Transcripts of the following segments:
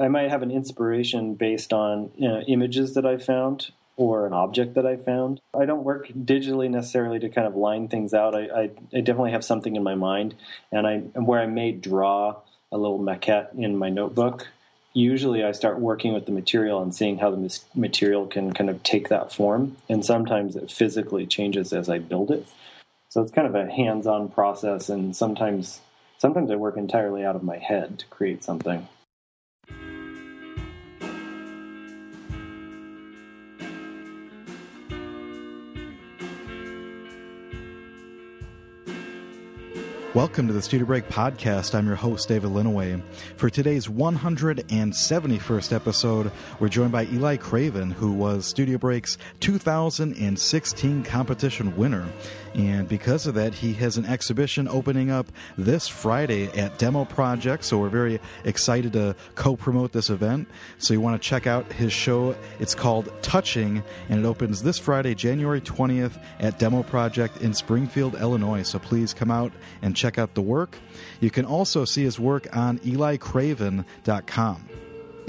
I might have an inspiration based on you know, images that I found or an object that I found. I don't work digitally necessarily to kind of line things out. I, I, I definitely have something in my mind, and I where I may draw a little maquette in my notebook. Usually, I start working with the material and seeing how the material can kind of take that form, and sometimes it physically changes as I build it. So it's kind of a hands-on process, and sometimes sometimes I work entirely out of my head to create something. Welcome to the Studio Break podcast. I'm your host, David Linneweh. For today's 171st episode, we're joined by Eli Craven, who was Studio Break's 2016 competition winner. And because of that, he has an exhibition opening up this Friday at Demo Project. So we're very excited to co promote this event. So you want to check out his show. It's called Touching, and it opens this Friday, January 20th at Demo Project in Springfield, Illinois. So please come out and check out the work. You can also see his work on elicraven.com.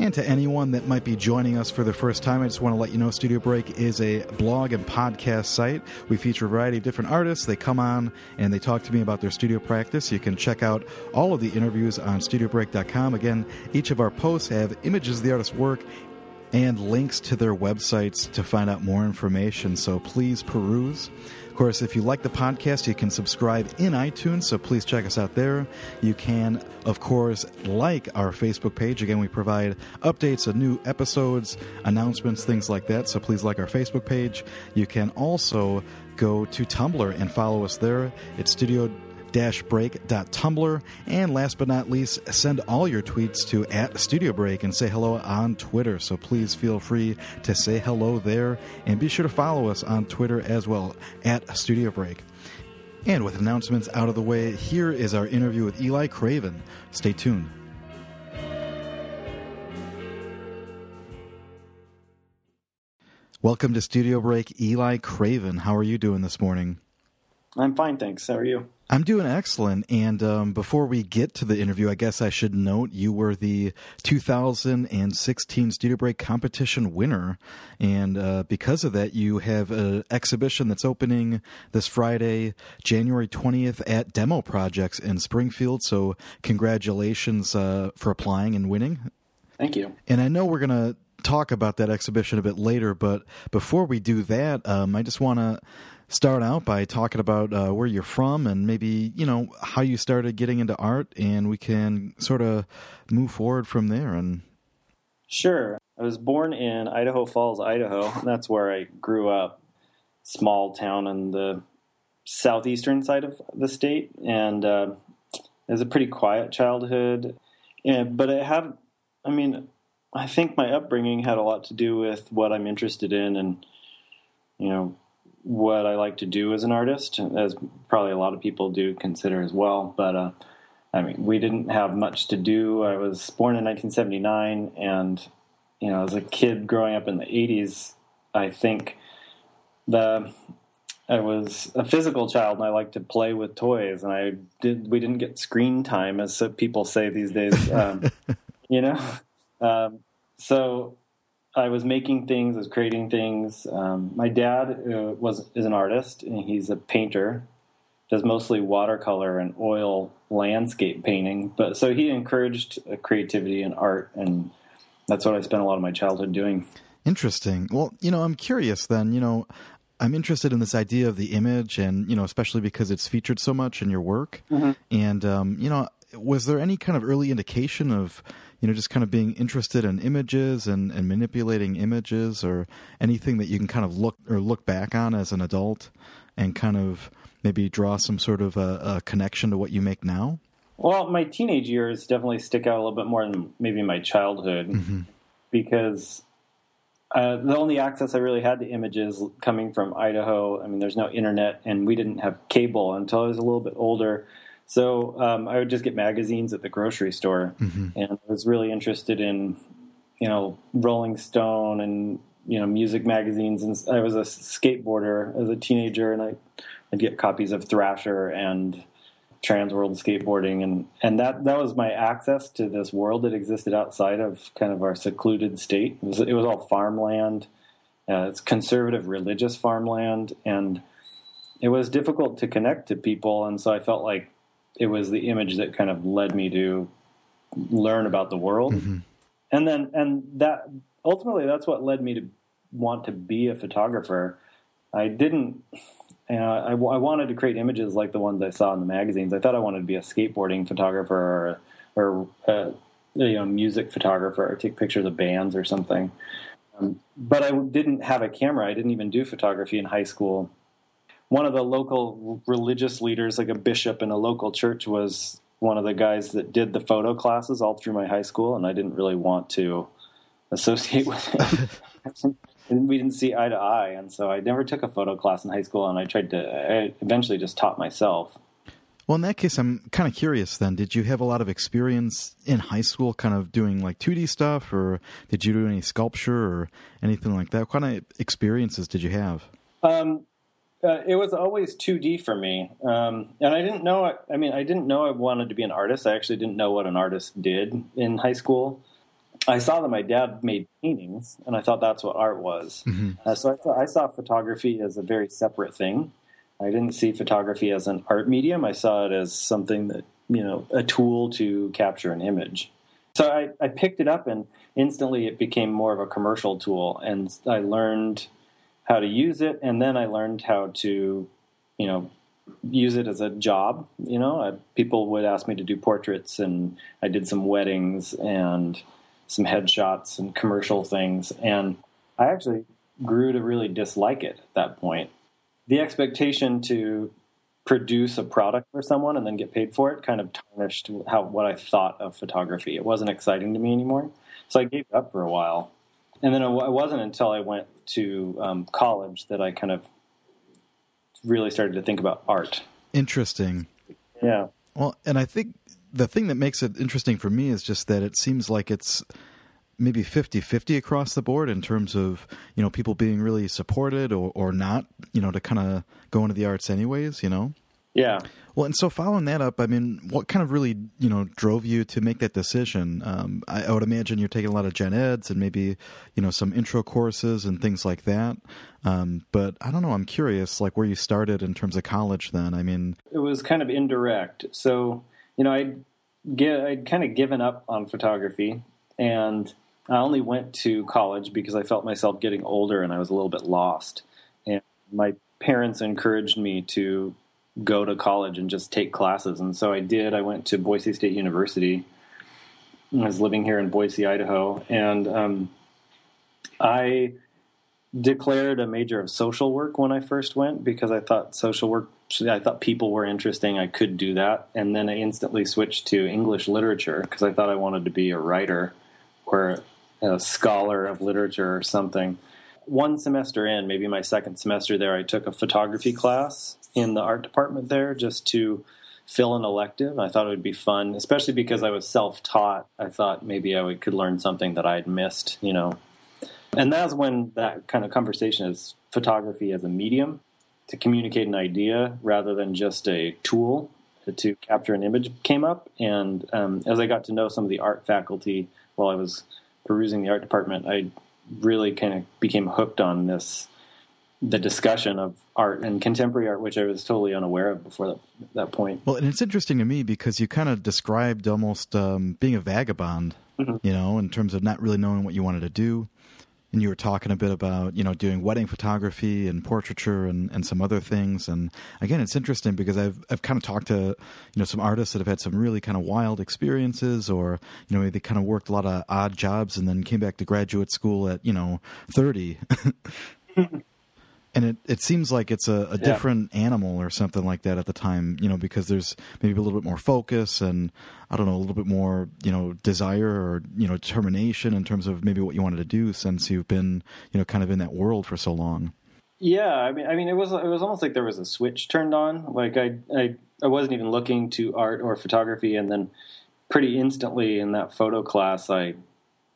And to anyone that might be joining us for the first time, I just want to let you know Studio Break is a blog and podcast site. We feature a variety of different artists. They come on and they talk to me about their studio practice. You can check out all of the interviews on studiobreak.com. Again, each of our posts have images of the artist's work and links to their websites to find out more information. So please peruse. Of course, if you like the podcast, you can subscribe in iTunes, so please check us out there. You can, of course, like our Facebook page. Again, we provide updates of new episodes, announcements, things like that, so please like our Facebook page. You can also go to Tumblr and follow us there. It's studio break.tumblr. And last but not least, send all your tweets to at Studio Break and say hello on Twitter. So please feel free to say hello there. And be sure to follow us on Twitter as well at Studio Break. And with announcements out of the way, here is our interview with Eli Craven. Stay tuned. Welcome to Studio Break, Eli Craven. How are you doing this morning? I'm fine, thanks. How are you? I'm doing excellent. And um, before we get to the interview, I guess I should note you were the 2016 Studio Break competition winner. And uh, because of that, you have an exhibition that's opening this Friday, January 20th at Demo Projects in Springfield. So, congratulations uh, for applying and winning. Thank you. And I know we're going to talk about that exhibition a bit later, but before we do that, um, I just want to start out by talking about uh, where you're from and maybe you know how you started getting into art, and we can sort of move forward from there. And sure, I was born in Idaho Falls, Idaho. That's where I grew up. Small town in the southeastern side of the state, and uh, it was a pretty quiet childhood. And, but it had, I mean, I think my upbringing had a lot to do with what I'm interested in, and you know, what I like to do as an artist, as probably a lot of people do consider as well. But uh, I mean, we didn't have much to do. I was born in 1979, and you know, as a kid growing up in the 80s, I think the I was a physical child, and I liked to play with toys. And I did. We didn't get screen time, as people say these days. Um, you know, um, so I was making things, I was creating things. Um, my dad uh, was is an artist, and he's a painter. Does mostly watercolor and oil landscape painting, but so he encouraged uh, creativity and art, and that's what I spent a lot of my childhood doing. Interesting. Well, you know, I'm curious. Then, you know, I'm interested in this idea of the image, and you know, especially because it's featured so much in your work. Mm-hmm. And um, you know, was there any kind of early indication of you know, just kind of being interested in images and, and manipulating images or anything that you can kind of look or look back on as an adult and kind of maybe draw some sort of a, a connection to what you make now? Well, my teenage years definitely stick out a little bit more than maybe my childhood mm-hmm. because uh, the only access I really had to images coming from Idaho. I mean, there's no internet, and we didn't have cable until I was a little bit older. So um, I would just get magazines at the grocery store, mm-hmm. and I was really interested in, you know, Rolling Stone and you know music magazines. And I was a skateboarder as a teenager, and I, I'd get copies of Thrasher and TransWorld Skateboarding. And and that that was my access to this world that existed outside of kind of our secluded state. It was, it was all farmland. Uh, it's conservative religious farmland. And it was difficult to connect to people. And so i felt like it was the image that kind of led me to learn about the world mm-hmm. and then and that ultimately that's what led me to want to be a photographer i didn't and I, I, wanted to create images like the ones I saw in the magazines. I thought I wanted to be a skateboarding photographer or, or a, you know, music photographer or take pictures of bands or something. Um, but I didn't have a camera. I didn't even do photography in high school. One of the local religious leaders, like a bishop in a local church, was one of the guys that did the photo classes all through my high school, and I didn't really want to associate with him. and we didn't see eye to eye, and so I never took a photo class in high school, and I tried to. I eventually just taught myself. Well, in that case, I'm kind of curious. Then, did you have a lot of experience in high school, kind of doing like 2D stuff, or did you do any sculpture or anything like that? What kind of experiences did you have? Um, uh, it was always 2D for me, um, and I didn't know. I mean, I didn't know I wanted to be an artist. I actually didn't know what an artist did in high school. I saw that my dad made paintings, and I thought that's what art was. Mm-hmm. Uh, so I, thought, I saw photography as a very separate thing. I didn't see photography as an art medium. I saw it as something that you know a tool to capture an image. So I, I picked it up, and instantly it became more of a commercial tool, and I learned how to use it, and then I learned how to, you know, use it as a job. You know, I, people would ask me to do portraits, and I did some weddings and some headshots and commercial things. And I actually grew to really dislike it at that point. The expectation to produce a product for someone and then get paid for it kind of tarnished how what I thought of photography. It wasn't exciting to me anymore, so I gave up for a while. And then it wasn't until I went to um, college that I kind of really started to think about art. Interesting. Yeah. Well, and I think the thing that makes it interesting for me is just that it seems like it's maybe 50-50 across the board in terms of you know people being really supported or, or not you know to kind of go into the arts anyways you know yeah. Well and so following that up i mean what kind of really you know drove you to make that decision? Um, I, I, would imagine you're taking a lot of gen eds and maybe you know some intro courses and things like that. Um, but i don't know i'm curious like where you started in terms of college then. I mean it was kind of indirect. So you know, I'd, I'd kind of given up on photography, and I only went to college because I felt myself getting older and I was a little bit lost. And my parents encouraged me to go to college and just take classes, and so I did. I went to Boise State University. I was living here in Boise, Idaho, and um, I declared a major of social work when I first went because I thought social work I thought people were interesting. I could do that. And then I instantly switched to English literature because I thought I wanted to be a writer or a scholar of literature or something. One semester in, maybe my second semester there, I took a photography class in the art department there just to fill an elective. I thought it would be fun, especially because I was self taught. I thought maybe I could learn something that I had missed, you know. And that's when that kind of conversation is photography as a medium to communicate an idea rather than just a tool to capture an image came up. And um, as I got to know some of the art faculty while I was perusing the art department, I really kind of became hooked on this the discussion of art and contemporary art, which I was totally unaware of before that, that point. Well, and it's interesting to me because you kind of described almost um, being a vagabond, mm-hmm. you know, in terms of not really knowing what you wanted to do and you were talking a bit about you know doing wedding photography and portraiture and, and some other things and again it's interesting because I've I've kind of talked to you know some artists that have had some really kind of wild experiences or you know they kind of worked a lot of odd jobs and then came back to graduate school at you know 30 and it, it seems like it's a, a different animal or something like that at the time you know because there's maybe a little bit more focus and i don't know a little bit more you know desire or you know determination in terms of maybe what you wanted to do since you've been you know kind of in that world for so long. Yeah i mean i mean it was it was almost like there was a switch turned on. Like i i, I wasn't even looking to art or photography and then pretty instantly in that photo class i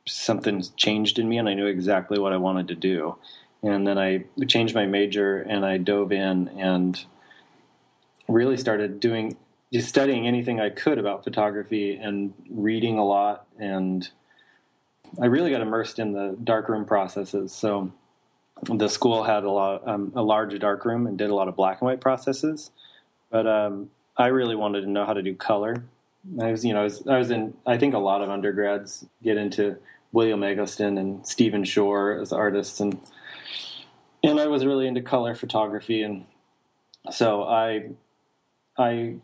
something changed in me and i knew exactly what i wanted to do and then I changed my major and I dove in and really started doing just studying anything I could about photography and reading a lot. And I really got immersed in the darkroom processes. So the school had a lot, um, a large darkroom and did a lot of black and white processes. But um, I really wanted to know how to do color. I was, you know, I was, I was in. I think a lot of undergrads get into William Eggleston and Stephen Shore as artists, and and I was really into color photography, and so I I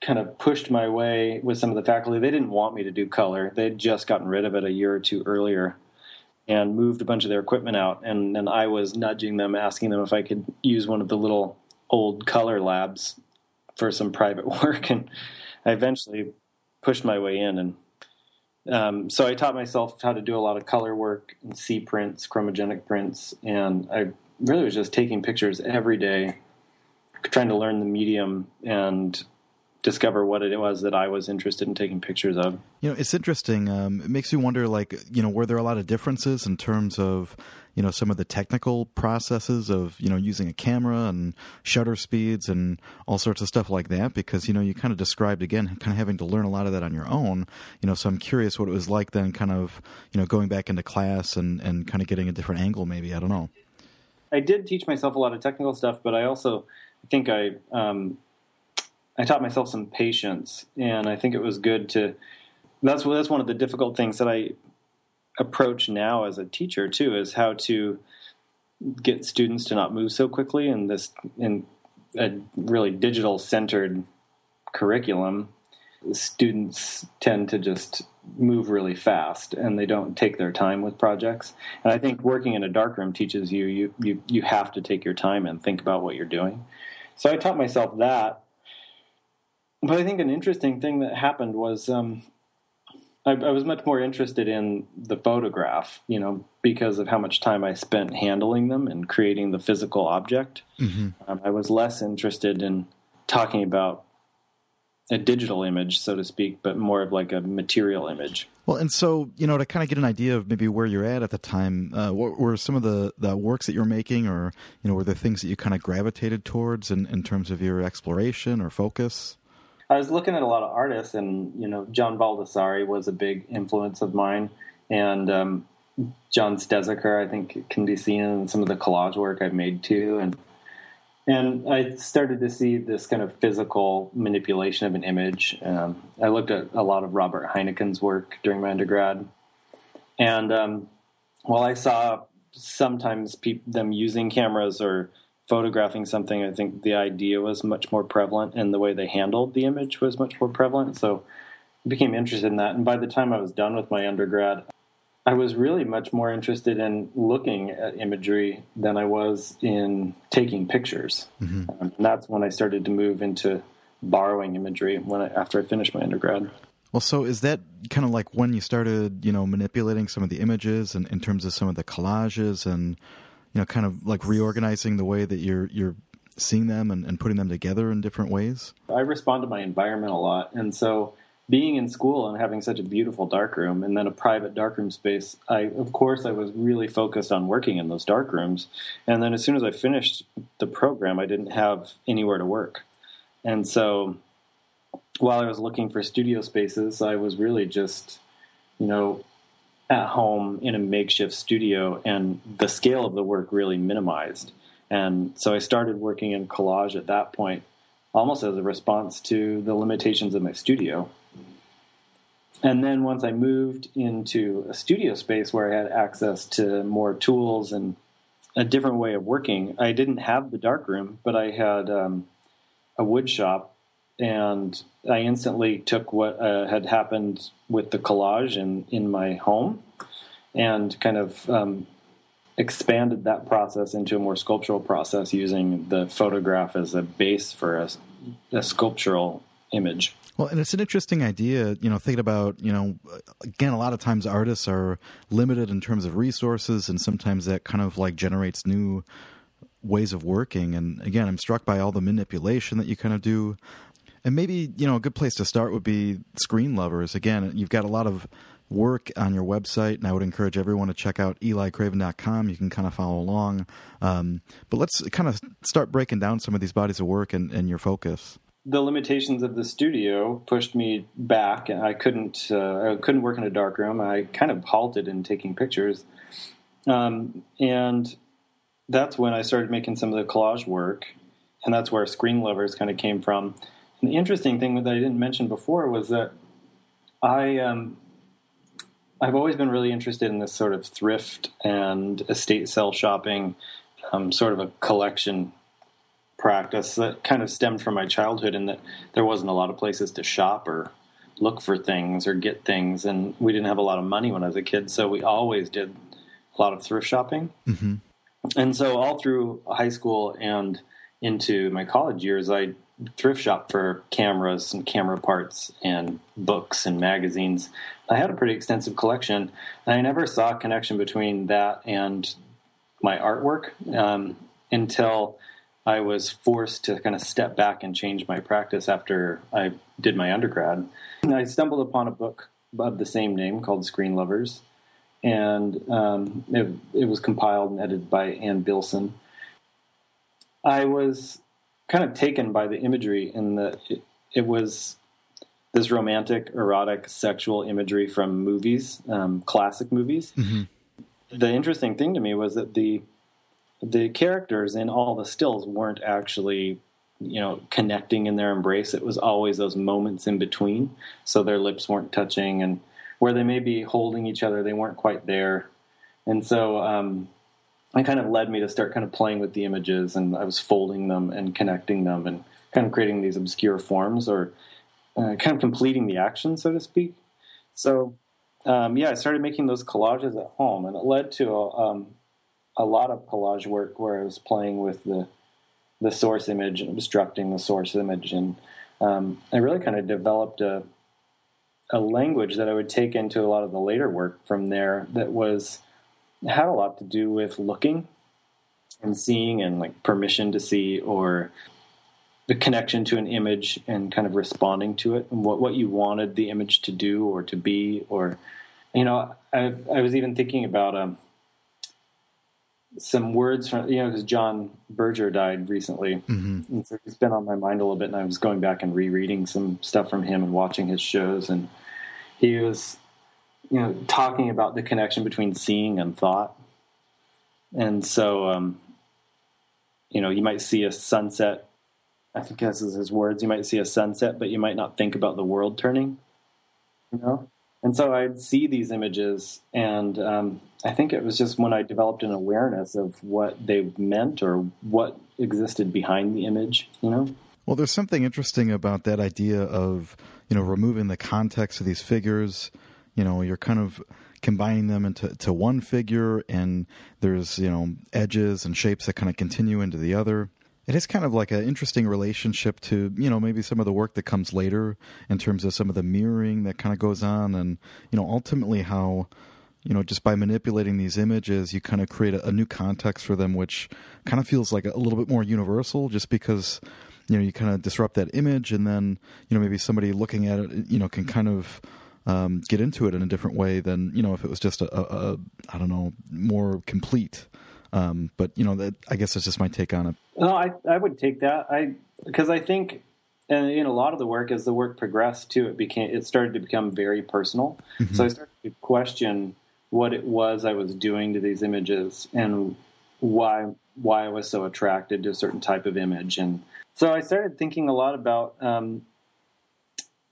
kind of pushed my way with some of the faculty. They didn't want me to do color. They'd just gotten rid of it a year or two earlier and moved a bunch of their equipment out. And then I was nudging them, asking them if I could use one of the little old color labs for some private work. And I eventually pushed my way in. And um, so I taught myself how to do a lot of color work and C prints, chromogenic prints. And I really was just taking pictures every day, trying to learn the medium and discover what it was that I was interested in taking pictures of. You know, it's interesting. Um, it makes me wonder, like, you know, were there a lot of differences in terms of, you know, some of the technical processes of, you know, using a camera and shutter speeds and all sorts of stuff like that? Because, you know, you kind of described again, kind of having to learn a lot of that on your own. You know, so I'm curious what it was like then, kind of, you know, going back into class and and kind of getting a different angle. Maybe I don't know. I did teach myself a lot of technical stuff, but I also think I um, I taught myself some patience, and I think it was good to. That's that's one of the difficult things that I approach now as a teacher too, is how to get students to not move so quickly in this in a really digital centered curriculum. Students tend to just move really fast and they don't take their time with projects. And I think working in a darkroom teaches you you you you have to take your time and think about what you're doing. So I taught myself that but I think an interesting thing that happened was um, I, I, was much more interested in the photograph, you know, because of how much time I spent handling them and creating the physical object. Mm-hmm. Um, I was less interested in talking about a digital image, so to speak, but more of like a material image. Well, and so you know, to kind of get an idea of maybe where you're at at the time, uh, what were some of the, the works that you're making, or you know, were there things that you kind of gravitated towards in, in terms of your exploration or focus? I was looking at a lot of artists, and you know, John Baldessari was a big influence of mine, and um, John Stezaker, I think, can be seen in some of the collage work I've made too, and and I started to see this kind of physical manipulation of an image. Um, I looked at a lot of Robert Heinecken's work during my undergrad, and um, while I saw sometimes pe- them using cameras or photographing something, I think the idea was much more prevalent, and the way they handled the image was much more prevalent. So I became interested in that. And by the time I was done with my undergrad, I was really much more interested in looking at imagery than I was in taking pictures. Mm-hmm. Um, and that's when I started to move into borrowing imagery when I, after I finished my undergrad. Well, so is that kind of like when you started, you know, manipulating some of the images and in terms of some of the collages and you know, kind of like reorganizing the way that you're you're seeing them and, and putting them together in different ways? I respond to my environment a lot, and so being in school and having such a beautiful dark room and then a private dark room space, I of course I was really focused on working in those dark rooms And then as soon as I finished the program, I didn't have anywhere to work. And so while I was looking for studio spaces, I was really just, you know, at home in a makeshift studio, and the scale of the work really minimized. And so I started working in collage at that point, almost as a response to the limitations of my studio. And then once I moved into a studio space where I had access to more tools and a different way of working, I didn't have the dark room, but I had um, a wood shop and I instantly took what uh, had happened with the collage in, in my home and kind of um, expanded that process into a more sculptural process using the photograph as a base for a, a sculptural image. Well, and it's an interesting idea, you know, thinking about, you know, again, a lot of times artists are limited in terms of resources, and sometimes that kind of like generates new ways of working. And again, I'm struck by all the manipulation that you kind of do and maybe, you know, a good place to start would be Screen Lovers. Again, you've got a lot of work on your website, and I would encourage everyone to check out elicraven.com. You can kind of follow along. Um, but let's kind of start breaking down some of these bodies of work and, and your focus. The limitations of the studio pushed me back, and I couldn't uh, I couldn't work in a dark room. I kind of halted in taking pictures, um, and that's when I started making some of the collage work, and that's where Screen Lovers kind of came from. And the interesting thing that I didn't mention before was that I um, I've always been really interested in this sort of thrift and estate sale shopping, um, sort of a collection practice that kind of stemmed from my childhood in that there wasn't a lot of places to shop or look for things or get things and we didn't have a lot of money when I was a kid so we always did a lot of thrift shopping mm-hmm. and so all through high school and into my college years I thrift shop for cameras and camera parts and books and magazines I had a pretty extensive collection and I never saw a connection between that and my artwork um, until I was forced to kind of step back and change my practice after I did my undergrad. I stumbled upon a book of the same name called Screen Lovers, and um, it, it, was compiled and edited by Anne Billson. I was kind of taken by the imagery in that it, it, was this romantic, erotic, sexual imagery from movies, um, classic movies. Mm-hmm. The interesting thing to me was that the the characters in all the stills weren't actually you know connecting in their embrace. It was always those moments in between. So their lips weren't touching and where they may be holding each other they weren't quite there. And so um, it kind of led me to start kind of playing with the images and i was folding them and connecting them and kind of creating these obscure forms or uh, kind of completing the action so to speak. So um, yeah i started making those collages at home and it led to a, um, a lot of collage work where I was playing with the the source image and obstructing the source image, and um, I really kind of developed a a language that I would take into a lot of the later work from there that was had a lot to do with looking and seeing and like permission to see or the connection to an image and kind of responding to it and what, what you wanted the image to do or to be or you know I, I was even thinking about um, some words from you know because John Berger died recently, mm-hmm. and so it's been on my mind a little bit. And I was going back and rereading some stuff from him and watching his shows, and he was you know talking about the connection between seeing and thought. And so, um, you know, you might see a sunset. I think this is his words. You might see a sunset, but you might not think about the world turning. You know, and so I'd see these images, and um, I think it was just when I developed an awareness of what they meant or what existed behind the image, you know? Well, there's something interesting about that idea of, you know, removing the context of these figures. You know, you're kind of combining them into to one figure, and there's, you know, edges and shapes that kind of continue into the other it is kind of like an interesting relationship to you know maybe some of the work that comes later in terms of some of the mirroring that kind of goes on and you know ultimately how you know just by manipulating these images you kind of create a, a new context for them which kind of feels like a, little bit more universal just because you know you kind of disrupt that image and then you know maybe somebody looking at it you know can kind of um, get into it in a different way than you know if it was just a, a, a I don't know more complete um, but you know, that I guess that's just my take on it. No, I I would take that. I because I think, and in a lot of the work, as the work progressed, too, it became it started to become very personal. Mm-hmm. So I started to question what it was I was doing to these images and why why I was so attracted to a certain type of image. And so I started thinking a lot about um,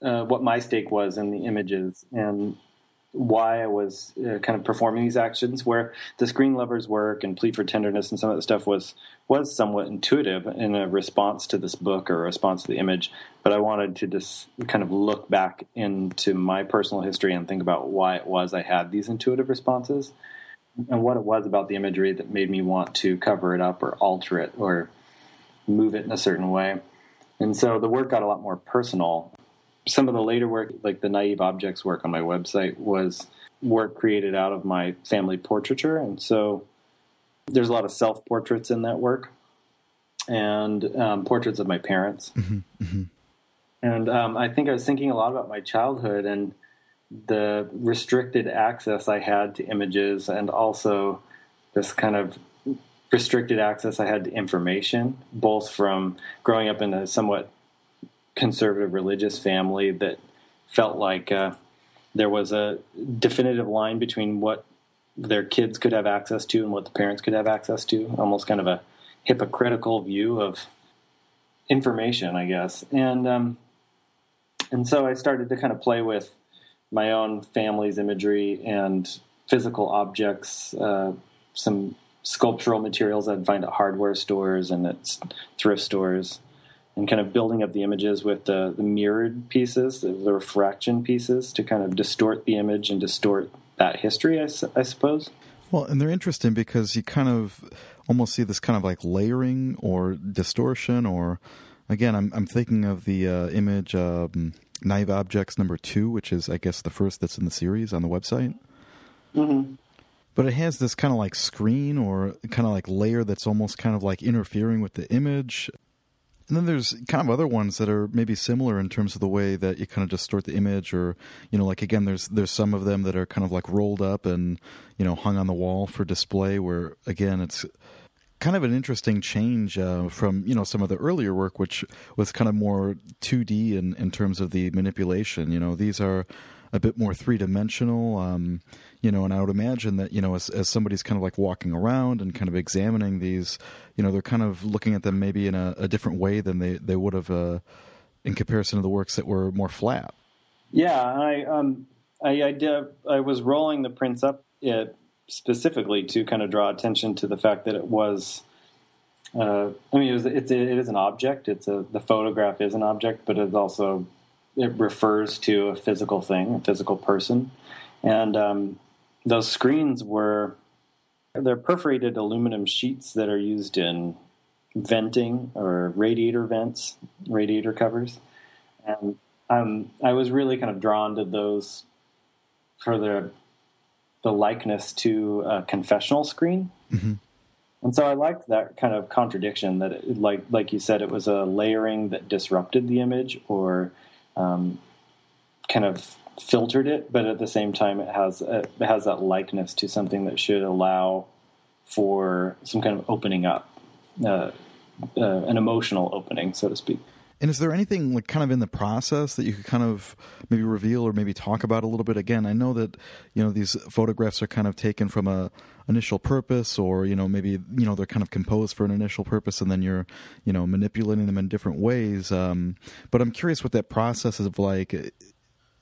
uh, what my stake was in the images and why I was uh, kind of performing these actions. Where the screen lovers work and plead for tenderness and some of the stuff was was somewhat intuitive in a response to this book or a response to the image. But I wanted to just kind of look back into my personal history and think about why it was I had these intuitive responses and what it was about the imagery that made me want to cover it up or alter it or move it in a certain way. And so the work got a lot more personal some of the later work, like the naive objects work on my website, was work created out of my family portraiture, and so there's a lot of self portraits in that work, and um, portraits of my parents. Mm-hmm, mm-hmm. And um, I think I was thinking a lot about my childhood and the restricted access I had to images, and also this kind of restricted access I had to information, both from growing up in a somewhat conservative religious family that felt like uh, there was a definitive line between what their kids could have access to and what the parents could have access to. Almost kind of a hypocritical view of information, I guess. And um, and so I started to kind of play with my own family's imagery and physical objects, uh, some sculptural materials I'd find at hardware stores and at thrift stores, and kind of building up the images with the, the mirrored pieces, the, the, refraction pieces, to kind of distort the image and distort that history, I, I suppose. Well, and they're interesting because you kind of almost see this kind of like layering or distortion, or again, I'm, I'm thinking of the uh, image um, Naive Objects number two, which is, I guess, the first that's in the series on the website. Mm-hmm but it has this kind of like screen or kind of like layer that's almost kind of like interfering with the image. And then there's kind of other ones that are maybe similar in terms of the way that you kind of distort the image, or you know, like again, there's there's some of them that are kind of like rolled up and you know hung on the wall for display. Where again, it's kind of an interesting change uh, from you know some of the earlier work, which was kind of more 2D in in terms of the manipulation. You know, these are a bit more three dimensional. Um, you know, and I would imagine that, you know, as, as somebody's kind of like walking around and kind of examining these, you know, they're kind of looking at them maybe in a, a different way than they, they would have uh, in comparison to the works that were more flat. Yeah, I, um, I, I, did, I was rolling the prints up it, specifically to kind of draw attention to the fact that it was, uh, I mean, it, was, it's, it is an object. It's a, the photograph is an object, but it also, it refers to a physical thing, a physical person. And, um, those screens were they're perforated aluminum sheets that are used in venting or radiator vents, radiator covers, and um, I was really kind of drawn to those for the the likeness to a confessional screen. Mm-hmm. And so I liked that kind of contradiction that, it, like like you said, it was a layering that disrupted the image or um, kind of filtered it, but at the same time, it has a, it has that likeness to something that should allow for some kind of opening up, uh, uh, an emotional opening, so to speak. And is there anything like kind of in the process that you could kind of maybe reveal or maybe talk about a little bit? Again, I know that you know these photographs are kind of taken from a initial purpose, or you know maybe you know they're kind of composed for an initial purpose, and then you're you know manipulating them in different ways. Um, but I'm curious what that process is like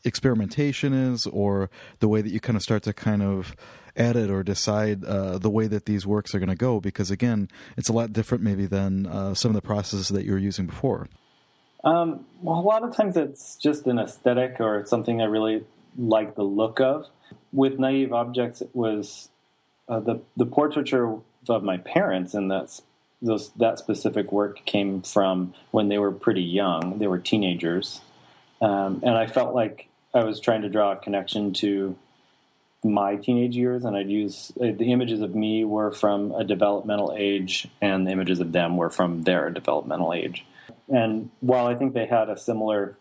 experimentation is or the way that you kind of start to kind of edit or decide uh, the way that these works are going to go because again it's a lot different maybe than uh, some of the processes that you were using before. Um, well a lot of times it's just an aesthetic or it's something i really like the look of. With naive objects it was uh, the, the portraiture of my parents and that's those, that specific work came from when they were pretty young. They were teenagers. Um, and i felt like I was trying to draw a connection to my teenage years, and I'd use uh, the images of me were from a developmental age, and the images of them were from their developmental age. And while I think they had a similar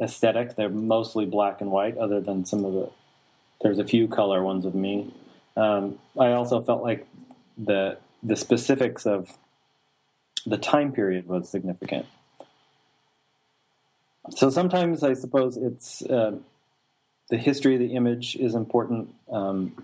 aesthetic, they're mostly black and white, other than some of the there's a few color ones of me. Um, I also felt like the the specifics of the time period was significant. So sometimes I suppose it's uh, the history of the image is important, um,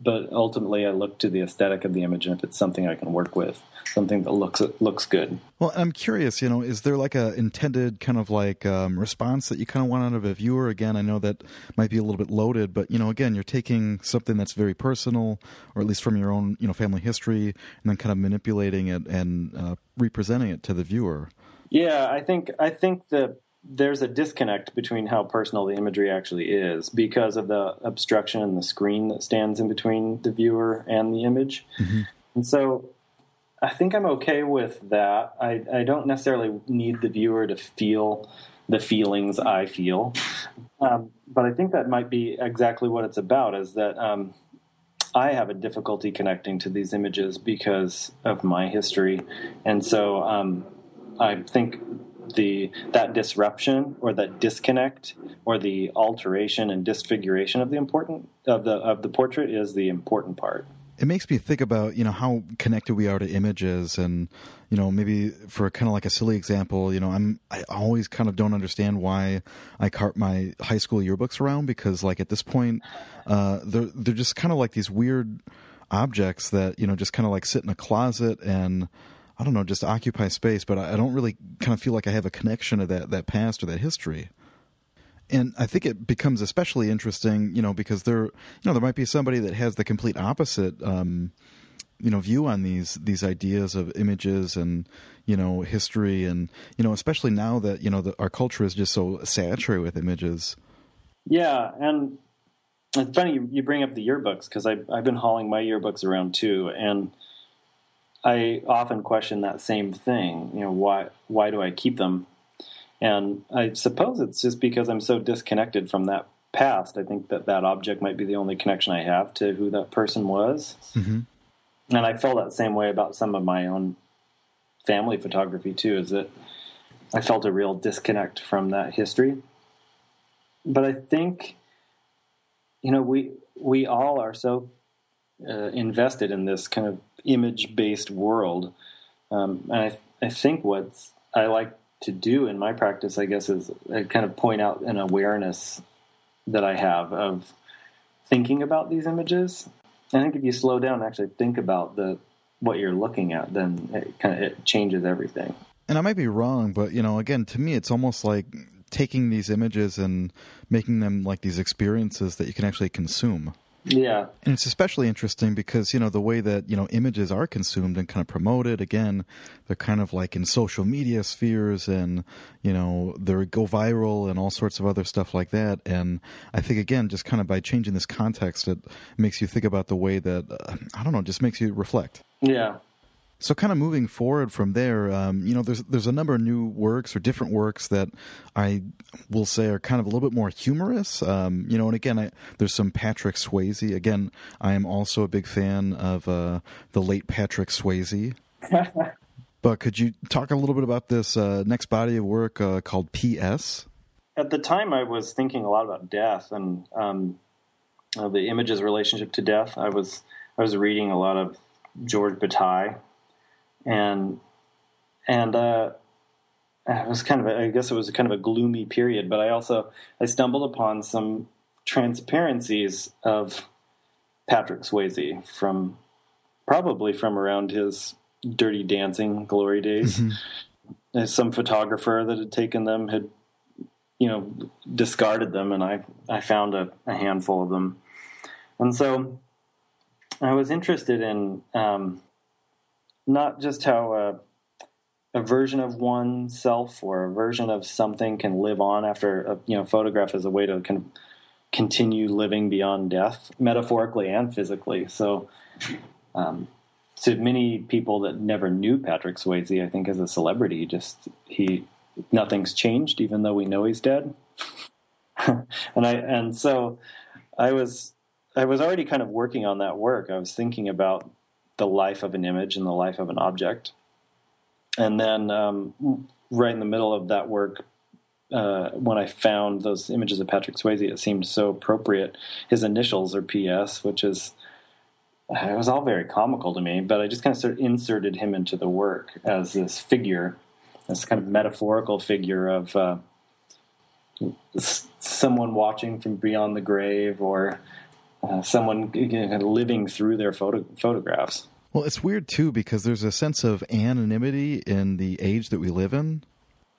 but ultimately I look to the aesthetic of the image, and if it's something I can work with, something that looks looks good. Well, I'm curious. You know, is there like a intended kind of like um, response that you kind of want out of a viewer? Again, I know that might be a little bit loaded, but you know, again, you're taking something that's very personal, or at least from your own you know family history, and then kind of manipulating it and uh, representing it to the viewer. Yeah, I think I think the there's a disconnect between how personal the imagery actually is because of the obstruction and the screen that stands in between the viewer and the image. Mm-hmm. And so I think I'm okay with that. I, I don't necessarily need the viewer to feel the feelings I feel. Um, but I think that might be exactly what it's about is that um, I have a difficulty connecting to these images because of my history. And so um, I think the that disruption or that disconnect or the alteration and disfiguration of the important of the of the portrait is the important part. it makes me think about you know how connected we are to images and you know maybe for kind of like a silly example you know i'm i always kind of don't understand why i cart my high school yearbooks around because like at this point uh they're they're just kind of like these weird objects that you know just kind of like sit in a closet and i don't know just occupy space but i, I don't really kind of feel like i have a connection to that that past or that history and I think it becomes especially interesting, you know, because there, you know, there might be somebody that has the complete opposite, um, you know, view on these these ideas of images and you know history, and you know, especially now that you know the, our culture is just so saturated with images. Yeah, and it's funny you, you bring up the yearbooks because I've I've been hauling my yearbooks around too, and I often question that same thing. You know, why why do I keep them? And I suppose it's just because I'm so disconnected from that past. I think that that object might be the only connection I have to who that person was. Mm-hmm. And I felt that same way about some of my own family photography too, is that I felt a real disconnect from that history. But I think, you know, we we all are so uh, invested in this kind of image based world, um, and I, I think what I like to do in my practice, I guess, is I kind of point out an awareness that I have of thinking about these images. I think if you slow down and actually think about the what you're looking at, then it kind of it changes everything. And I might be wrong, but you know, again, to me, it's almost like taking these images and making them like these experiences that you can actually consume. Yeah. And it's especially interesting because, you know, the way that, you know, images are consumed and kind of promoted, again, they're kind of like in social media spheres and, you know, they go viral and all sorts of other stuff like that. And I think, again, just kind of by changing this context, it makes you think about the way that, uh, I don't know, just makes you reflect. Yeah. So, kind of moving forward from there, um, you know, there's there's a number of new works or different works that I will say are kind of a little bit more humorous. Um, you know, and again, I, there's some Patrick Swayze. Again, I am also a big fan of uh, the late Patrick Swayze. but could you talk a little bit about this uh, next body of work uh, called P.S.? At the time, I was thinking a lot about death and um, uh, the image's relationship to death. I was I was reading a lot of George Bataille and and uh, it was kind of a, I guess it was kind of a gloomy period. But I also I stumbled upon some transparencies of Patrick Swayze from probably from around his Dirty Dancing glory days. Mm-hmm. Some photographer that had taken them had you know discarded them, and I I found a, a handful of them, and so I was interested in. Um, not just how a, a version of oneself or a version of something can live on after a you know photograph as a way to of continue living beyond death, metaphorically and physically. So, um, to many people that never knew Patrick Swayze, I think as a celebrity, just he nothing's changed, even though we know he's dead. and I and so I was I was already kind of working on that work. I was thinking about the life of an image and the life of an object. And then, um, right in the middle of that work, uh, when I found those images of Patrick Swayze, it seemed so appropriate. His initials are PS, which is it was all very comical to me, but I just kind of sort of inserted him into the work as this figure, this kind of metaphorical figure of uh, someone watching from beyond the grave, or uh, someone living through their photo- photographs. Well, it's weird too because there's a sense of anonymity in the age that we live in.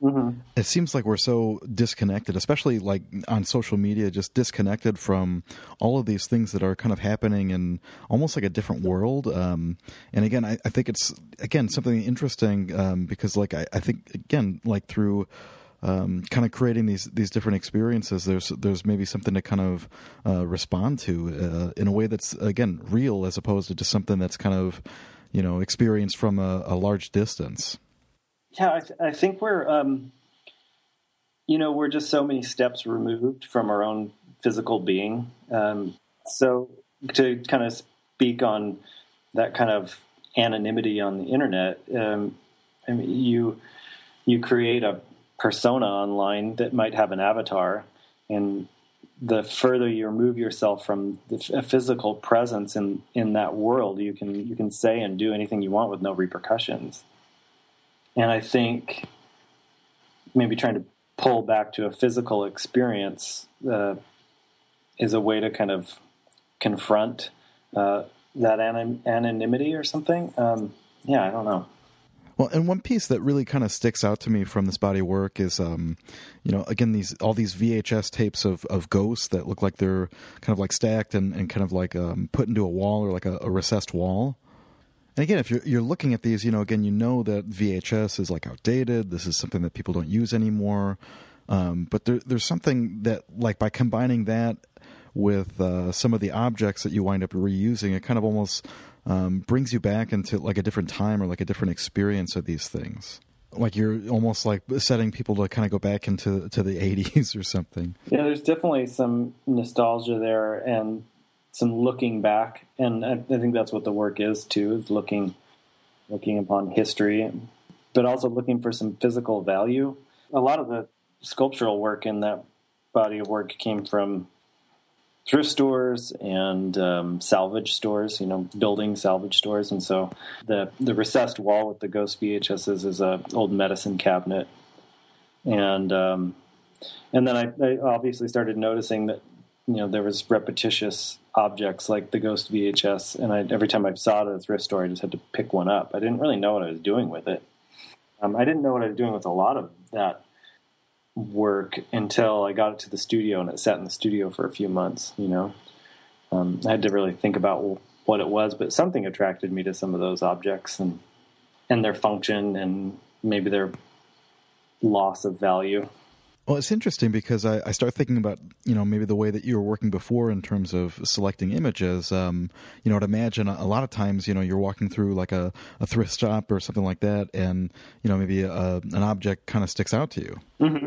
Mm-hmm. It seems like we're so disconnected, especially like on social media, just disconnected from all of these things that are kind of happening in almost like a different world. Um, and again, I, I, think it's again something interesting um, because, like, I, I think again, like through um, kind of creating these these different experiences, there's there's maybe something to kind of uh, respond to uh, in a way that's again real as opposed to just something that's kind of you know experienced from a, a large distance. Yeah, I, th- I think we're um, you know we're just so many steps removed from our own physical being. Um, so to kind of speak on that kind of anonymity on the internet, um, I mean, you you create a persona online that might have an avatar and the further you remove yourself from a physical presence in in that world, you can you can say and do anything you want with no repercussions. And I think maybe trying to pull back to a physical experience uh, is a way to kind of confront uh, that anonymity or something. Um, yeah, I don't know. Well, and one piece that really kind of sticks out to me from this body of work is, um, you know, again these all these VHS tapes of, of ghosts that look like they're kind of like stacked and, and kind of like um, put into a wall or like a, a recessed wall. And again, if you're you're looking at these, you know, again, you know that VHS is like outdated. This is something that people don't use anymore. Um, but there, there's something that, like, by combining that with uh, some of the objects that you wind up reusing, it kind of almost um, brings you back into like a different time or like a different experience of these things. Like you're almost like setting people to kind of go back into to the 80s or something. Yeah, there's definitely some nostalgia there and some looking back, and I, I think that's what the work is too, is looking looking upon history, but also looking for some physical value. A lot of the sculptural work in that body of work came from thrift stores and um, salvage stores, you know, building salvage stores. And so the the recessed wall with the ghost VHSs is a old medicine cabinet, and um, and then I, I, obviously started noticing that you know there was repetitious objects like the ghost VHS, and I, every time I saw it at a thrift store, I just had to pick one up. I didn't really know what I was doing with it. Um, I didn't know what I was doing with a lot of that work until I got it to the studio and it sat in the studio for a few months. You know, um, I had to really think about what it was, but something attracted me to some of those objects and and their function and maybe their loss of value. Well, it's interesting because I, I, start thinking about you know maybe the way that you were working before in terms of selecting images. Um, you know, I'd imagine a, a, lot of times you know you're walking through like a, a, thrift shop or something like that, and you know maybe a, an object kind of sticks out to you. Mm-hmm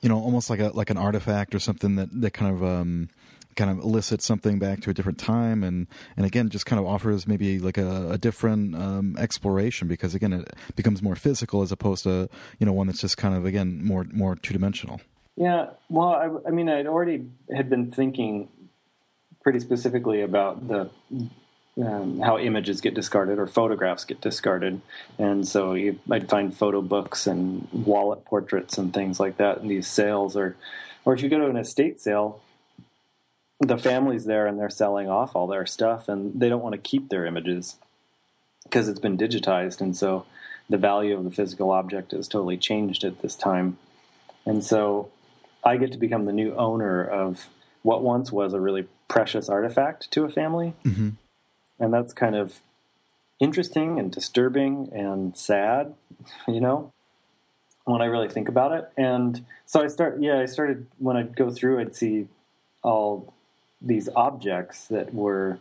you know, almost like a like an artifact or something that that kind of um, kind of elicits something back to a different time, and and again, just kind of offers maybe like a, a different um, exploration because again, it becomes more physical as opposed to you know one that's just kind of again more more two dimensional. Yeah, well, I, I mean, I'd already had been thinking pretty specifically about the um, how images get discarded or photographs get discarded. And so you might find photo books and wallet portraits and things like that in these sales. Or, or if you go to an estate sale, the family's there and they're selling off all their stuff and they don't want to keep their images because it's been digitized. And so the value of the physical object has totally changed at this time. And so I get to become the new owner of what once was a really precious artifact to a family. Mm-hmm and that's kind of interesting and disturbing and sad, you know, when I really think about it. And so I start, yeah, I started when I'd go through, I'd see all these objects that were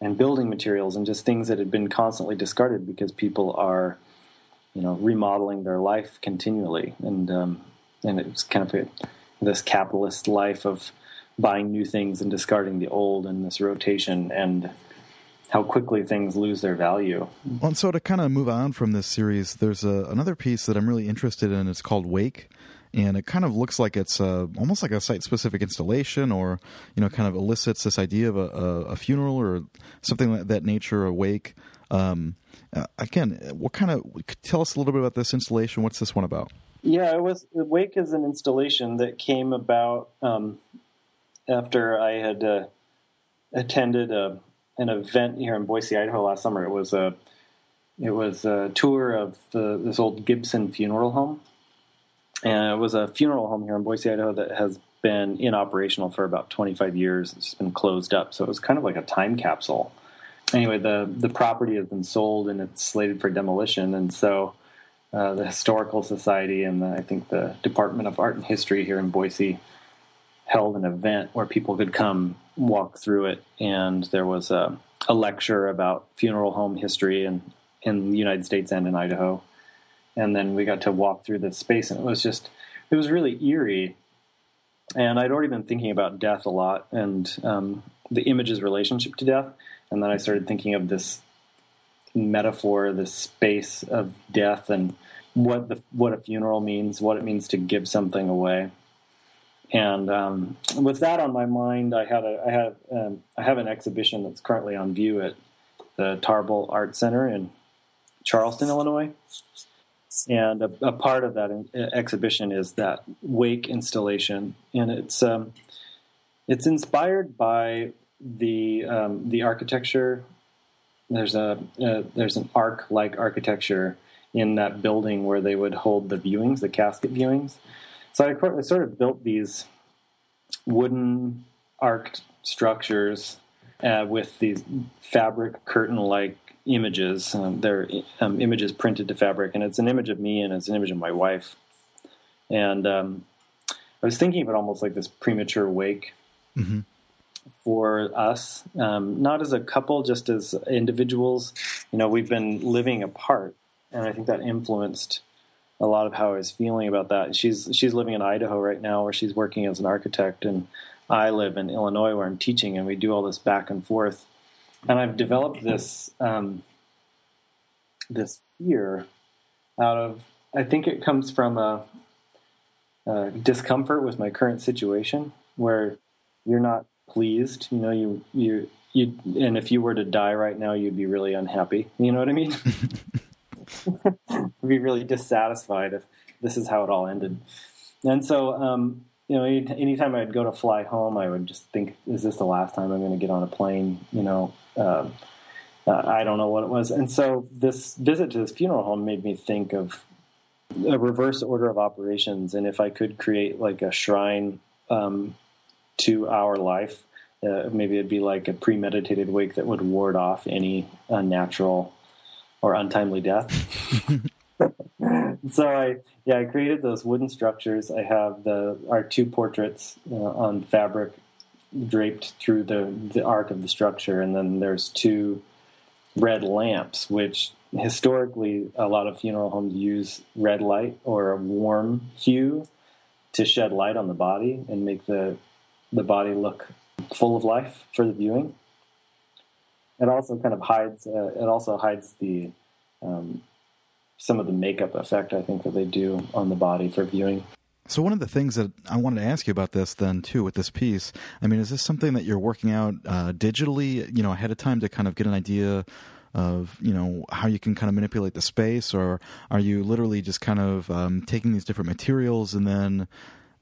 and building materials and just things that had been constantly discarded because people are, you know, remodeling their life continually, and um, and it's kind of a, this capitalist life of buying new things and discarding the old, and this rotation and how quickly things lose their value. Well, and so to kind of move on from this series, there's a, another piece that I'm really interested in. It's called Wake, and it kind of looks like it's a, almost like a site-specific installation, or you know, kind of elicits this idea of a, a, a funeral or something like that nature, a wake. Um, uh, again, what kind of tell us a little bit about this installation? What's this one about? Yeah, it was Wake is an installation that came about um, after I had uh, attended a an event here in Boise, Idaho last summer. It was a it was a tour of the, this old Gibson funeral home, and it was a funeral home here in Boise, Idaho that has been inoperational for about 25 years. It's been closed up, so it was kind of like a time capsule. Anyway, the the property has been sold and it's slated for demolition, and so. Uh, the historical society and the, I think the Department of Art and History here in Boise held an event where people could come walk through it, and there was a, a lecture about funeral home history in in the United States and in Idaho. And then we got to walk through this space, and it was just it was really eerie. And I'd already been thinking about death a lot and um, the image's relationship to death, and then I started thinking of this metaphor, this space of death, and what the what a funeral means, what it means to give something away And um, with that on my mind, I had a I have um, I have an exhibition that's currently on view at the Tarble Art Center in Charleston, Illinois. And a, a part of that in, uh, exhibition is that wake installation, and it's um, it's inspired by the um, the architecture. There's a, a there's an arc like architecture in that building where they would hold the viewings, the casket viewings. So I, I sort of built these wooden arced structures uh, with these fabric curtain like images. Um, they're um, images printed to fabric, and it's an image of me and it's an image of my wife. And um, I was thinking of it almost like this premature wake mm-hmm. for us, um, not as a couple, just as individuals. You know, we've been living apart, and I think that influenced a lot of how I was feeling about that. She's she's living in Idaho right now, where she's working as an architect, and I live in Illinois, where I'm teaching, and we do all this back and forth. And I've developed this um, this fear out of I think it comes from a, a discomfort with my current situation, where you're not pleased. You know, you you you, and if you were to die right now, you'd be really unhappy. You know what I mean? be really dissatisfied if this is how it all ended. And so, um, you know, any, anytime I'd go to fly home, I would just think, "Is this the last time I'm going to get on a plane?" You know, um, uh, I don't know what it was. And so, this visit to this funeral home made me think of a reverse order of operations, and if I could create like a shrine um, to our life. Uh, maybe it'd be like a premeditated wake that would ward off any unnatural or untimely death. so I yeah I created those wooden structures. I have the our two portraits uh, on fabric draped through the the arc of the structure, and then there's two red lamps, which historically a lot of funeral homes use red light or a warm hue to shed light on the body and make the the body look full of life for the viewing. It also kind of hides. Uh, it also hides the um, some of the makeup effect I think that they do on the body for viewing. So one of the things that I wanted to ask you about this then too with this piece, I mean, is this something that you're working out uh, digitally, you know, ahead of time to kind of get an idea of you know how you can kind of manipulate the space, or are you literally just kind of um, taking these different materials and then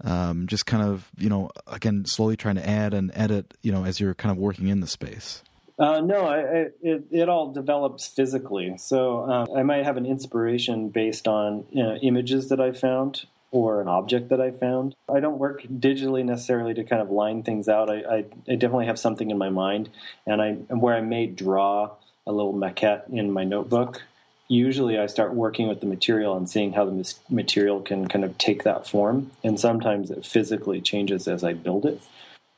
um, just kind of you know again slowly trying to add and edit you know as you're kind of working in the space uh, no, I, I, it, it all develops physically. So um, I might have an inspiration based on you know, images that I found or an object that I found. I don't work digitally necessarily to kind of line things out. I, I, I definitely have something in my mind, and I where I may draw a little maquette in my notebook usually I start working with the material and seeing how the material can kind of take that form. And sometimes it physically changes as I build it.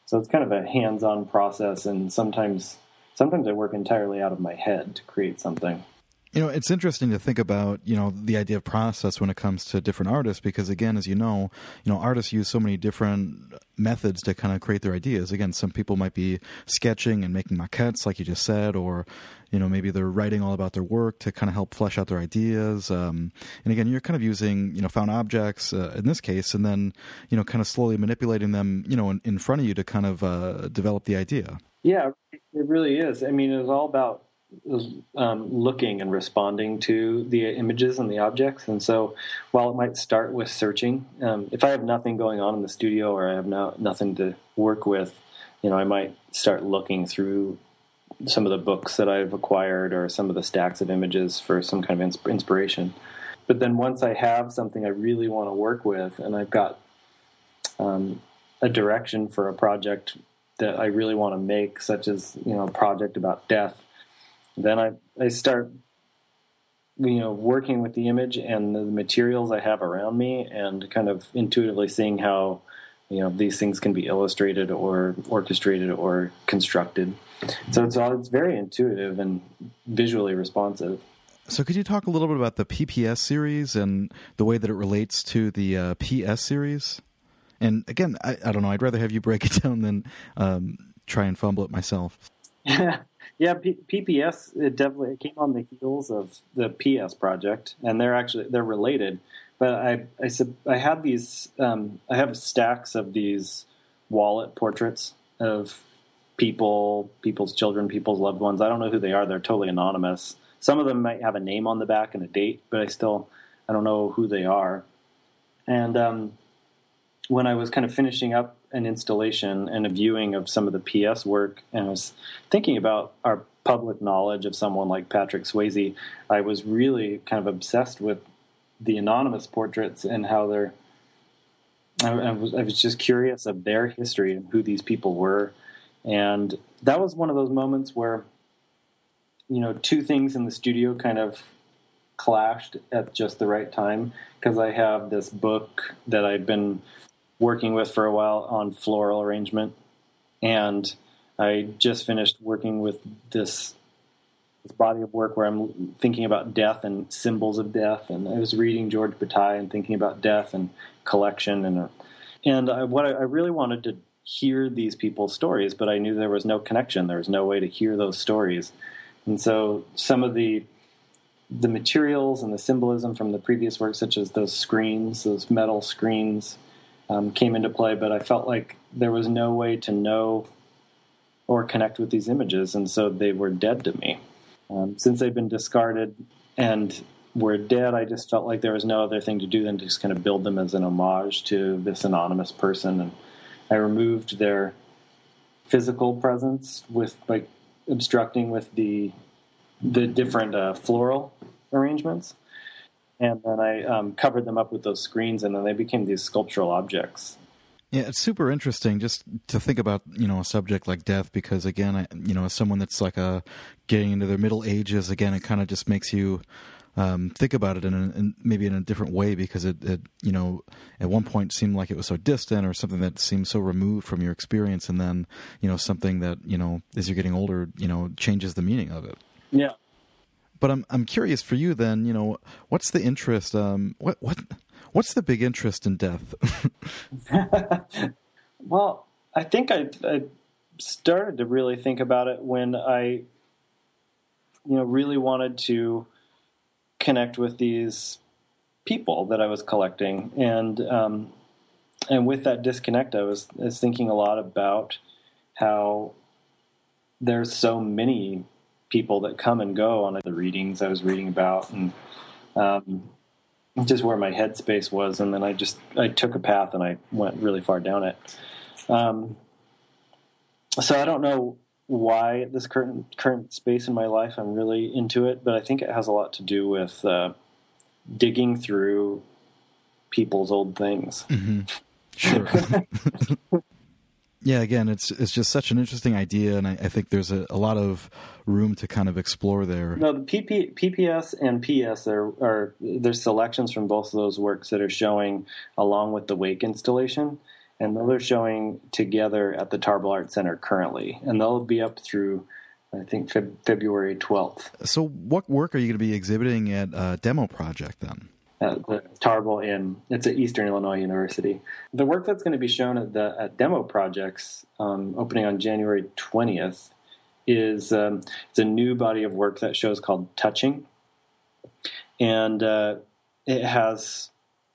So it's kind of a hands-on process, and sometimes sometimes I work entirely out of my head to create something. You know, it's interesting to think about, you know, the idea of process when it comes to different artists because again, as you know, you know, artists use so many different methods to kind of create their ideas. Again, some people might be sketching and making maquettes like you just said or you know, maybe they're writing all about their work to kind of help flesh out their ideas. Um, and again, you're kind of using, you know, found objects uh, in this case and then, you know, kind of slowly manipulating them, you know, in, in front of you to kind of uh, develop the idea. Yeah, it really is. I mean, it's all about um, looking and responding to the images and the objects. And so, while it might start with searching, um, if I have nothing going on in the studio or I have no, nothing to work with, you know, I might start looking through some of the books that I've acquired or some of the stacks of images for some kind of inspiration. But then once I have something I really want to work with, and I've got um, a direction for a project that I really want to make, such as you know a project about death, then I, I start you know working with the image and the materials I have around me and kind of intuitively seeing how you know these things can be illustrated or orchestrated or constructed. So it's all it's very intuitive and visually responsive. So could you talk a little bit about the PPS series and the way that it relates to the uh, PS series? And again, I, I, don't know. I'd rather have you break it down than um, try and fumble it myself. Yeah, P- PPS it definitely it came on the heels of the PS project, and they're actually they're related. but I I, I had these um, I have stacks of these wallet portraits of people, people's children, people's loved ones. I don't know who they are. They're totally anonymous. Some of them might have a name on the back and a date, but I still I don't know who they are. And um, when I was kind of finishing up an installation and a viewing of some of the PS work, and I was thinking about our public knowledge of someone like Patrick Swayze, I was really kind of obsessed with the anonymous portraits and how they're. I, I, was, I was just curious of their history and who these people were, and that was one of those moments where, you know, two things in the studio kind of clashed at just the right time because I have this book that I've been working with for a while on floral arrangement, and I just finished working with this, this body of work where I'm thinking about death and symbols of death, and I was reading George Bataille and thinking about death and collection, and uh, and I, what I, I really wanted to hear these people's stories, but I knew there was no connection. There was no way to hear those stories, and so some of the the materials and the symbolism from the previous work, such as those screens, those metal screens, um, came into play. But I felt like there was no way to know or connect with these images, and so they were dead to me. Um, since they've been discarded and were dead, I just felt like there was no other thing to do than to just kind of build them as an homage to this anonymous person. And I removed their physical presence with like obstructing with the the different uh, floral arrangements, and then I um, covered them up with those screens, and then they became these sculptural objects. Yeah, it's super interesting just to think about you know a subject like death because again, I, you know, as someone that's like a getting into their middle ages, again, it kind of just makes you um, think about it in, a, in, maybe in a different way because it, it, you know, at one point seemed like it was so distant or something that seemed so removed from your experience, and then you know something that you know as you're getting older, you know, changes the meaning of it. Yeah. But I'm I'm curious for you then, you know, what's the interest um what what what's the big interest in death? well, I think I, I started to really think about it when I you know really wanted to connect with these people that I was collecting and um, and with that disconnect I was, I was thinking a lot about how there's so many people that come and go on the readings I was reading about, and um, just where my headspace was. And then I just I took a path and I went really far down it. Um, so I don't know why this current current space in my life I'm really into it, but I think it has a lot to do with uh, digging through people's old things. Mm-hmm. Sure. Yeah, again, it's it's just such an interesting idea, and I, I, think there's a, a lot of room to kind of explore there. No, the PP, PPS and PS are, are there's selections from both of those works that are showing along with the Wake installation, and those are showing together at the Tarble Art Center currently, and they'll be up through I think February 12th. So, what work are you going to be exhibiting at uh, Demo Project then? At the Tarble in it's at Eastern Illinois University. The work that's going to be shown at the at demo projects um, opening on January twentieth is um, it's a new body of work that shows called Touching, and uh, it has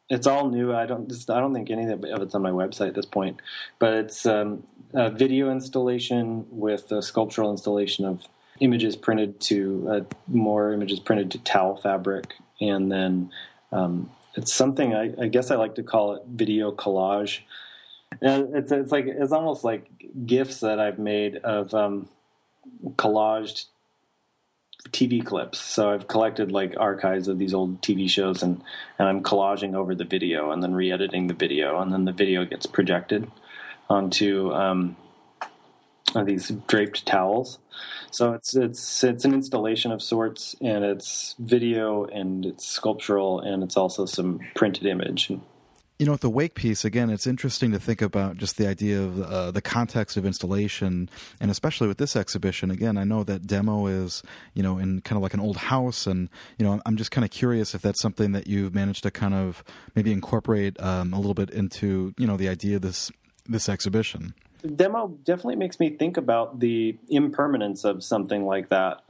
it's all new. I don't I don't think any of it's on my website at this point, but it's um, a video installation with a sculptural installation of images printed to uh, more images printed to towel fabric, and then um, it's something I, I, guess I like to call it video collage. And it's it's like it's almost like gifs that I've made of um, collaged TV clips. So I've collected like archives of these old TV shows, and and I'm collaging over the video, and then re-editing the video, and then the video gets projected onto um, these draped towels. So it's it's it's an installation of sorts, and it's video and it's sculptural, and it's also some printed image. You know, with the wake piece again, it's interesting to think about just the idea of uh, the context of installation, and especially with this exhibition. Again, I know that demo is you know in kind of like an old house, and you know I'm just kind of curious if that's something that you've managed to kind of maybe incorporate um, a little bit into you know the idea of this this exhibition demo definitely makes me think about the impermanence of something like that.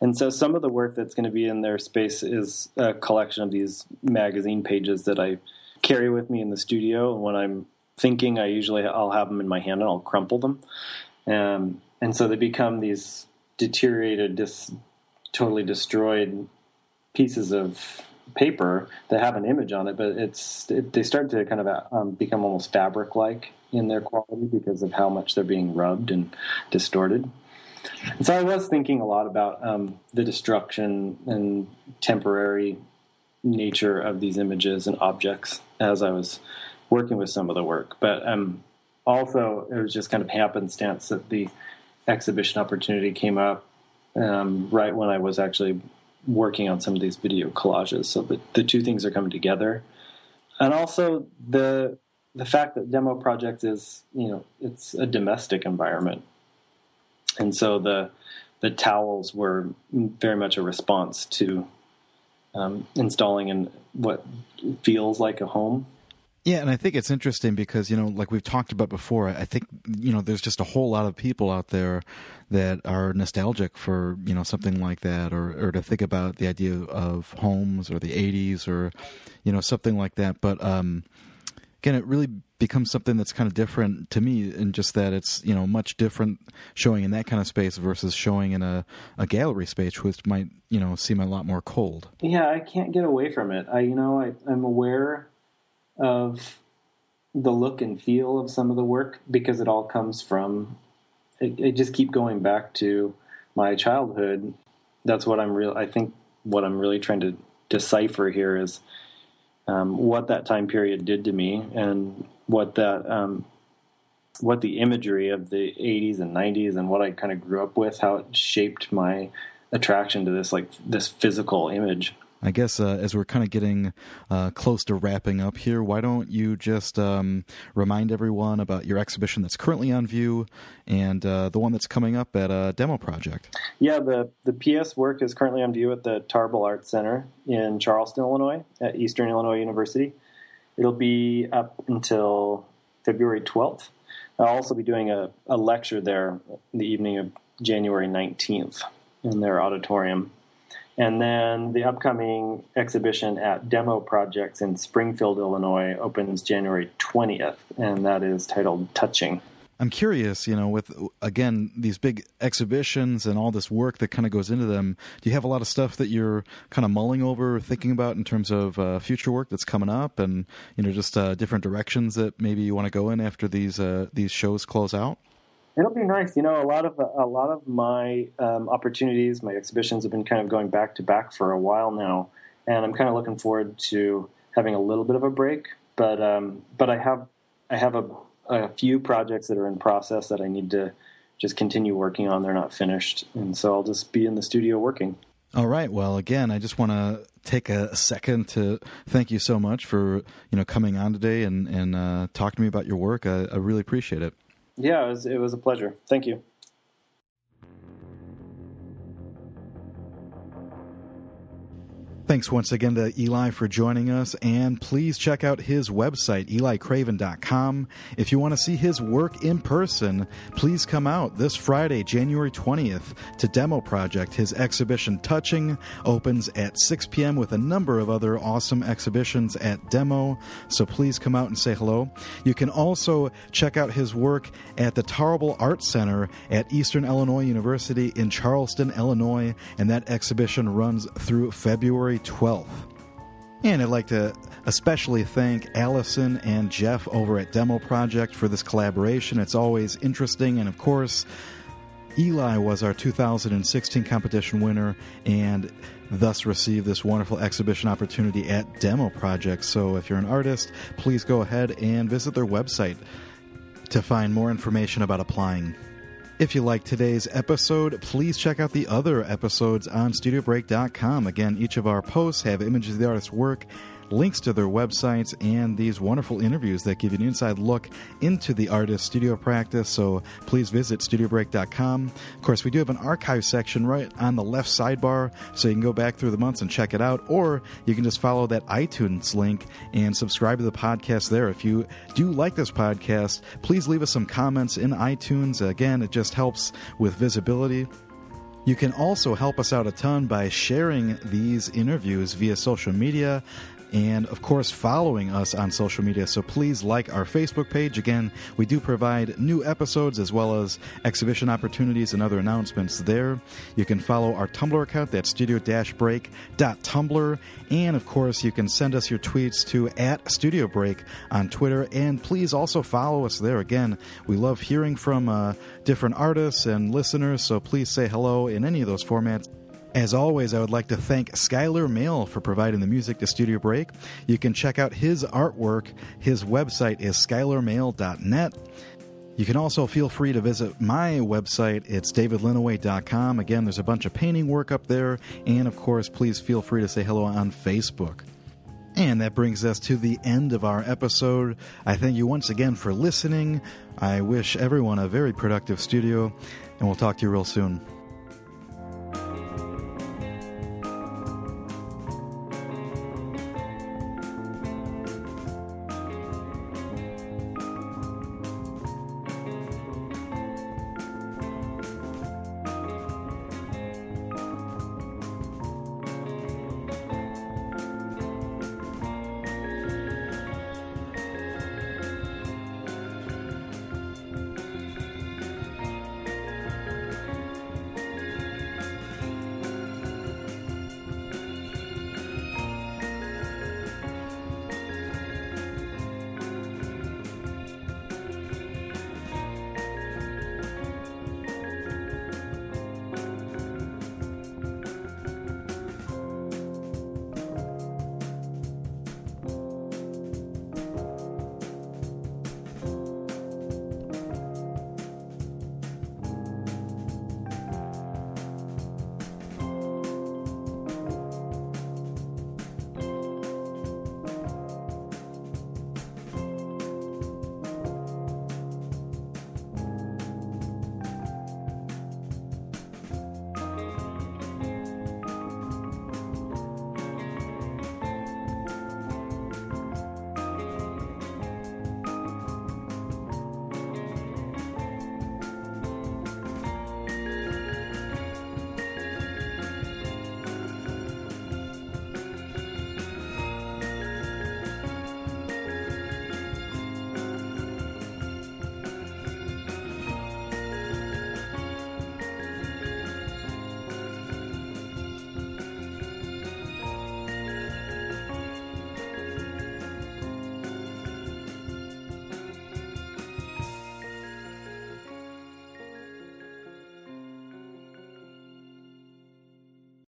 And so some of the work that's going to be in their space is a collection of these magazine pages that I carry with me in the studio. When I'm thinking, I usually I'll have them in my hand and I'll crumple them. Um, and so they become these deteriorated, dis, totally destroyed pieces of paper that have an image on it, but it's it, they start to kind of um, become almost fabric-like in their quality because of how much they're being rubbed and distorted. And so I was thinking a lot about um, the destruction and temporary nature of these images and objects as I was working with some of the work. But um, also, it was just kind of happenstance that the exhibition opportunity came up um, right when I was actually working on some of these video collages. So the, the two things are coming together. And also the the fact that demo project is, you know, it's a domestic environment. And so the the towels were very much a response to um, installing in what feels like a home yeah, and I think it's interesting because, you know, like we've talked about before, I think, you know, there's just a whole lot of people out there that are nostalgic for, you know, something like that or, or to think about the idea of homes or the 80s or, you know, something like that. But um, again, it really becomes something that's kind of different to me in just that it's, you know, much different showing in that kind of space versus showing in a, a gallery space, which might, you know, seem a lot more cold. Yeah, I can't get away from it. I, you know, I, I'm aware of the look and feel of some of the work because it all comes from I, just keep going back to my childhood that's what i'm real i think what i'm really trying to decipher here is um, what that time period did to me and what that um, what the imagery of the 80s and 90s and what i kind of grew up with how it shaped my attraction to this like this physical image I guess uh, as we're kind of getting uh, close to wrapping up here, why don't you just um, remind everyone about your exhibition that's currently on view and uh, the one that's coming up at a demo project? Yeah, the, the PS work is currently on view at the Tarble Arts Center in Charleston, Illinois, at Eastern Illinois University. It'll be up until February 12th. I'll also be doing a, a lecture there the evening of January 19th in their auditorium. And then the upcoming exhibition at Demo Projects in Springfield, Illinois opens January 20th, and that is titled Touching. I'm curious, you know, with again these big exhibitions and all this work that kind of goes into them. Do you have a lot of stuff that you're kind of mulling over, thinking about in terms of uh, future work that's coming up, and you know, just uh, different directions that maybe you want to go in after these uh, these shows close out? It'll be nice. You know, a lot of a lot of my um, opportunities, my exhibitions have been kind of going back to back for a while now, and I'm kind of looking forward to having a little bit of a break. But um, but I have I have a, a few projects that are in process that I need to just continue working on. They're not finished, and so I'll just be in the studio working. All right. Well, again, I just want to take a second to thank you so much for you know coming on today and and uh, talking to me about your work. I, I really appreciate it. Yeah, it was, it was a pleasure. Thank you. Thanks once again to Eli for joining us, and please check out his website, elicraven.com. If you want to see his work in person, please come out this Friday, January 20th, to Demo Project. His exhibition Touching opens at 6 p.m. with a number of other awesome exhibitions at Demo, so please come out and say hello. You can also check out his work at the Tarble Art Center at Eastern Illinois University in Charleston, Illinois, and that exhibition runs through February 12th. And I'd like to especially thank Allison and Jeff over at Demo Project for this collaboration. It's always interesting. And of course, Eli was our 2016 competition winner and thus received this wonderful exhibition opportunity at Demo Project. So if you're an artist, please go ahead and visit their website to find more information about applying. If you like today's episode, please check out the other episodes on StudioBreak.com. Again, each of our posts have images of the artist's work links to their websites, and these wonderful interviews that give you an inside look into the artist's studio practice. So please visit studiobreak.com. Of course, we do have an archive section right on the left sidebar, so you can go back through the months and check it out, or you can just follow that iTunes link and subscribe to the podcast there. If you do like this podcast, please leave us some comments in iTunes. Again, it just helps with visibility. You can also help us out a ton by sharing these interviews via social media and of course following us on social media. So please like our Facebook page. Again, we do provide new episodes as well as exhibition opportunities and other announcements there. You can follow our Tumblr account, that's studio-break.tumblr. And of course, you can send us your tweets to at Studio Break on Twitter. And please also follow us there. Again, we love hearing from uh, different artists and listeners, so please say hello in any of those formats. As always, I would like to thank Skylar Mail for providing the music to Studio Break. You can check out his artwork. His website is skylarmail.net. You can also feel free to visit my website. It's davidlinneweh.com. Again, there's a bunch of painting work up there. And of course, please feel free to say hello on Facebook. And that brings us to the end of our episode. I thank you once again for listening. I wish everyone a very productive studio, and we'll talk to you real soon.